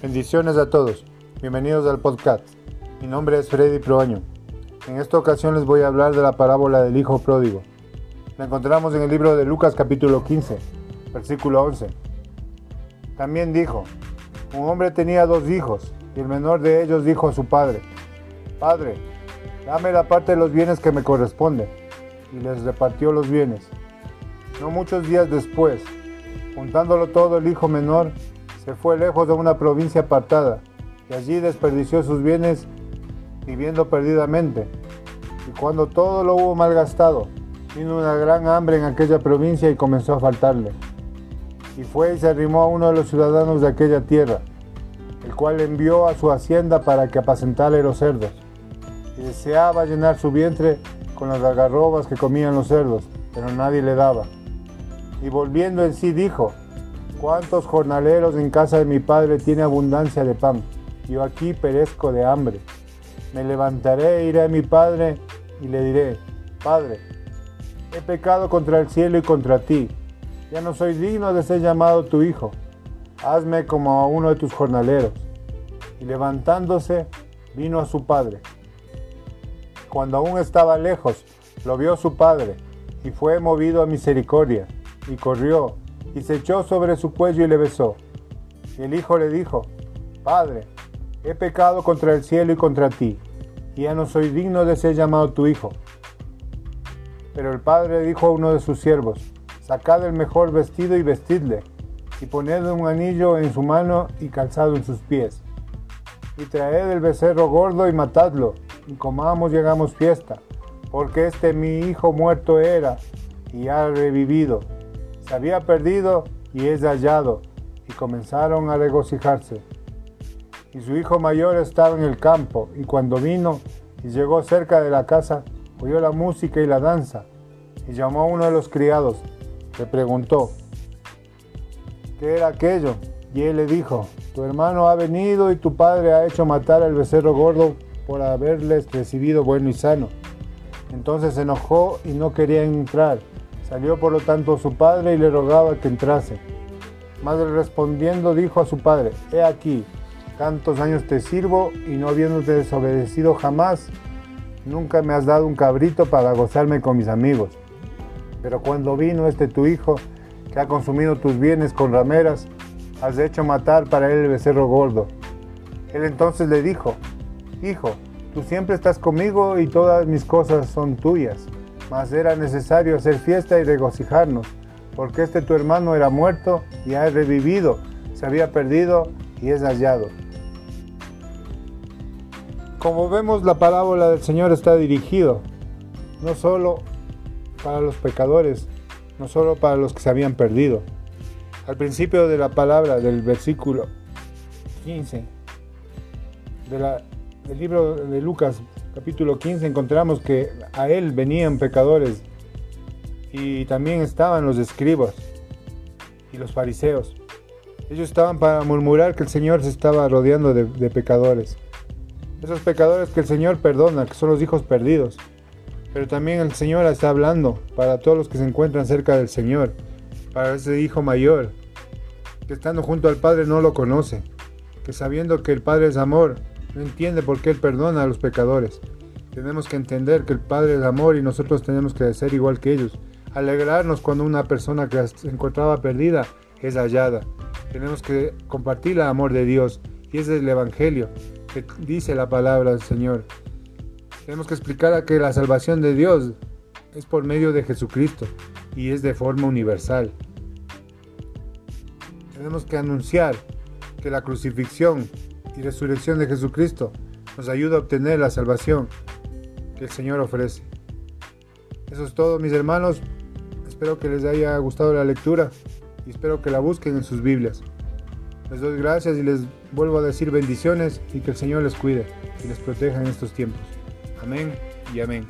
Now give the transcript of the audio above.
Bendiciones a todos. Bienvenidos al podcast. Mi nombre es Freddy Proaño. En esta ocasión les voy a hablar de la parábola del Hijo Pródigo. La encontramos en el libro de Lucas capítulo 15, versículo 11. También dijo, un hombre tenía dos hijos y el menor de ellos dijo a su padre, Padre, dame la parte de los bienes que me corresponde. Y les repartió los bienes. No muchos días después, juntándolo todo el hijo menor, se fue lejos de una provincia apartada y allí desperdició sus bienes viviendo perdidamente. Y cuando todo lo hubo malgastado, vino una gran hambre en aquella provincia y comenzó a faltarle. Y fue y se arrimó a uno de los ciudadanos de aquella tierra, el cual envió a su hacienda para que apacentara los cerdos. Y deseaba llenar su vientre con las algarrobas que comían los cerdos, pero nadie le daba. Y volviendo en sí dijo, ¿Cuántos jornaleros en casa de mi padre tiene abundancia de pan? Yo aquí perezco de hambre. Me levantaré, iré a mi padre y le diré, Padre, he pecado contra el cielo y contra ti. Ya no soy digno de ser llamado tu hijo. Hazme como a uno de tus jornaleros. Y levantándose, vino a su padre. Cuando aún estaba lejos, lo vio su padre y fue movido a misericordia y corrió y se echó sobre su cuello y le besó. Y el hijo le dijo, Padre, he pecado contra el cielo y contra ti, y ya no soy digno de ser llamado tu hijo. Pero el padre dijo a uno de sus siervos, Sacad el mejor vestido y vestidle, y poned un anillo en su mano y calzado en sus pies. Y traed el becerro gordo y matadlo, y comamos y hagamos fiesta, porque este mi hijo muerto era, y ha revivido se había perdido y es hallado, y comenzaron a regocijarse. Y su hijo mayor estaba en el campo, y cuando vino y llegó cerca de la casa, oyó la música y la danza, y llamó a uno de los criados. Le preguntó, ¿qué era aquello? Y él le dijo, tu hermano ha venido y tu padre ha hecho matar al becerro gordo por haberles recibido bueno y sano. Entonces se enojó y no quería entrar. Salió por lo tanto su padre y le rogaba que entrase. Madre respondiendo dijo a su padre, He aquí, tantos años te sirvo y no habiéndote desobedecido jamás, nunca me has dado un cabrito para gozarme con mis amigos. Pero cuando vino este tu hijo, que ha consumido tus bienes con rameras, has hecho matar para él el becerro gordo. Él entonces le dijo, Hijo, tú siempre estás conmigo y todas mis cosas son tuyas mas era necesario hacer fiesta y regocijarnos, porque este tu hermano era muerto y ha revivido, se había perdido y es hallado. Como vemos, la parábola del Señor está dirigido no solo para los pecadores, no solo para los que se habían perdido. Al principio de la palabra del versículo 15 del libro de Lucas capítulo 15 encontramos que a él venían pecadores y también estaban los escribas y los fariseos. Ellos estaban para murmurar que el Señor se estaba rodeando de, de pecadores. Esos pecadores que el Señor perdona, que son los hijos perdidos. Pero también el Señor está hablando para todos los que se encuentran cerca del Señor, para ese hijo mayor, que estando junto al Padre no lo conoce, que sabiendo que el Padre es amor, no entiende por qué Él perdona a los pecadores. Tenemos que entender que el Padre es amor y nosotros tenemos que ser igual que ellos. Alegrarnos cuando una persona que se encontraba perdida es hallada. Tenemos que compartir el amor de Dios y ese es el Evangelio que dice la palabra del Señor. Tenemos que explicar que la salvación de Dios es por medio de Jesucristo y es de forma universal. Tenemos que anunciar que la crucifixión y resurrección de Jesucristo nos ayuda a obtener la salvación que el Señor ofrece. Eso es todo mis hermanos. Espero que les haya gustado la lectura y espero que la busquen en sus Biblias. Les doy gracias y les vuelvo a decir bendiciones y que el Señor les cuide y les proteja en estos tiempos. Amén y amén.